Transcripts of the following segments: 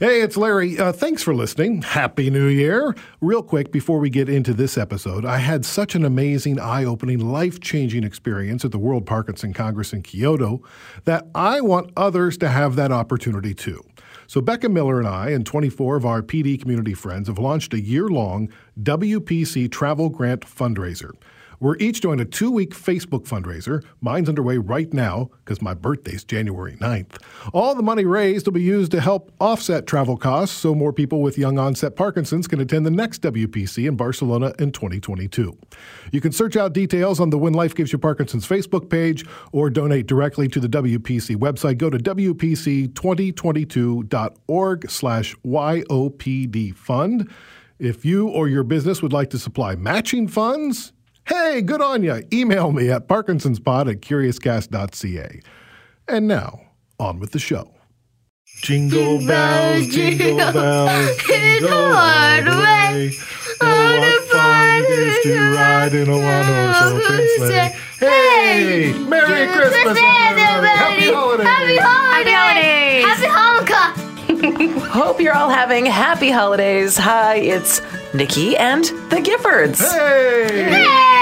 Hey, it's Larry. Uh, thanks for listening. Happy New Year. Real quick, before we get into this episode, I had such an amazing, eye opening, life changing experience at the World Parkinson Congress in Kyoto that I want others to have that opportunity too. So, Becca Miller and I, and 24 of our PD community friends, have launched a year long WPC travel grant fundraiser. We're each doing a two week Facebook fundraiser. Mine's underway right now because my birthday's January 9th. All the money raised will be used to help offset travel costs so more people with young onset Parkinson's can attend the next WPC in Barcelona in 2022. You can search out details on the When Life Gives You Parkinson's Facebook page or donate directly to the WPC website. Go to WPC2022.org slash YOPD fund. If you or your business would like to supply matching funds, Hey, good on you. Email me at parkinsonspod at curiouscast.ca. And now, on with the show. Jingle bells, jingle bells, jingle all the way. Oh, what fun it is to ride in a one-horse open sleigh. Hey, Merry Christmas, everybody. Happy holidays. Happy holidays! Happy Hanukkah! Hope you're all having happy holidays. Hi, it's Nikki and the Giffords. Hey! Hey!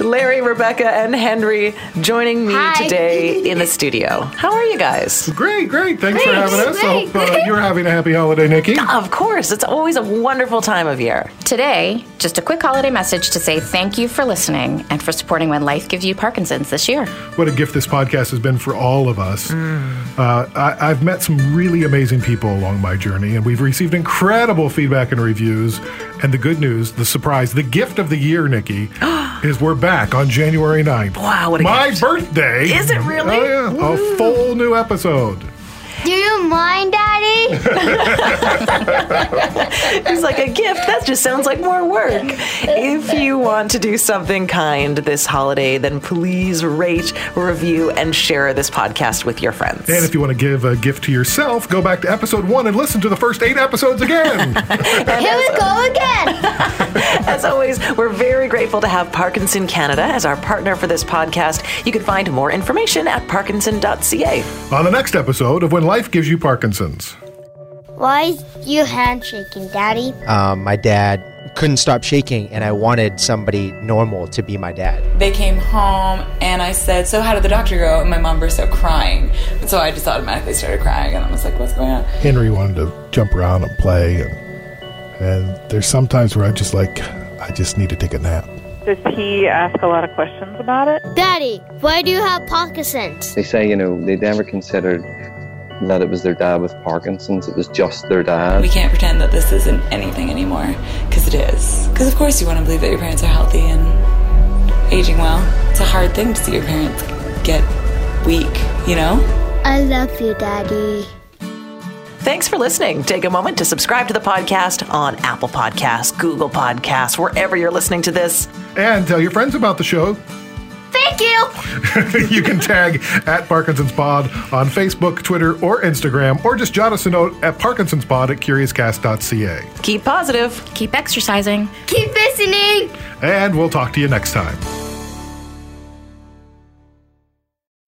Larry, Rebecca, and Henry joining me Hi. today in the studio. How are you guys? Great, great. Thanks for having us. great, Hope uh, you're having a happy holiday, Nikki. Of course, it's always a wonderful time of year. Today, just a quick holiday message to say thank you for listening and for supporting When Life Gives You Parkinson's this year. What a gift this podcast has been for all of us. Uh, I, I've met some really amazing people along my journey, and we've received incredible feedback and reviews. And the good news, the surprise, the gift of the year, Nikki, is we're back on January 9th. Wow, what a My gift. birthday. Is it really? Oh, yeah. A full new episode. Do you mind, Daddy? It's like a gift. That just sounds like more work. If you want to do something kind this holiday, then please rate, review, and share this podcast with your friends. And if you want to give a gift to yourself, go back to episode one and listen to the first eight episodes again. Here we go again! As always, we're very grateful to have Parkinson Canada as our partner for this podcast. You can find more information at parkinson.ca. on the next episode of When Life Gives You Parkinson's. Why is your hand shaking, Daddy? um, my dad couldn't stop shaking, and I wanted somebody normal to be my dad. They came home and I said, So, how did the doctor go? And my mom burst out crying. And so I just automatically started crying and I was like, What's going on? Henry wanted to jump around and play, and and there's sometimes where I just like I just need to take a nap. Does he ask a lot of questions about it? Daddy, why do you have Parkinson's? They say, you know, they never considered that it was their dad with Parkinson's, it was just their dad. We can't pretend that this isn't anything anymore because it is. Because, of course, you want to believe that your parents are healthy and aging well. It's a hard thing to see your parents get weak, you know? I love you, Daddy. Thanks for listening. Take a moment to subscribe to the podcast on Apple Podcasts, Google Podcasts, wherever you're listening to this. And tell your friends about the show. Thank you! you can tag at Parkinson's Pod on Facebook, Twitter, or Instagram, or just jot us a note at parkinsonspod at curiouscast.ca. Keep positive. Keep exercising. Keep listening! And we'll talk to you next time.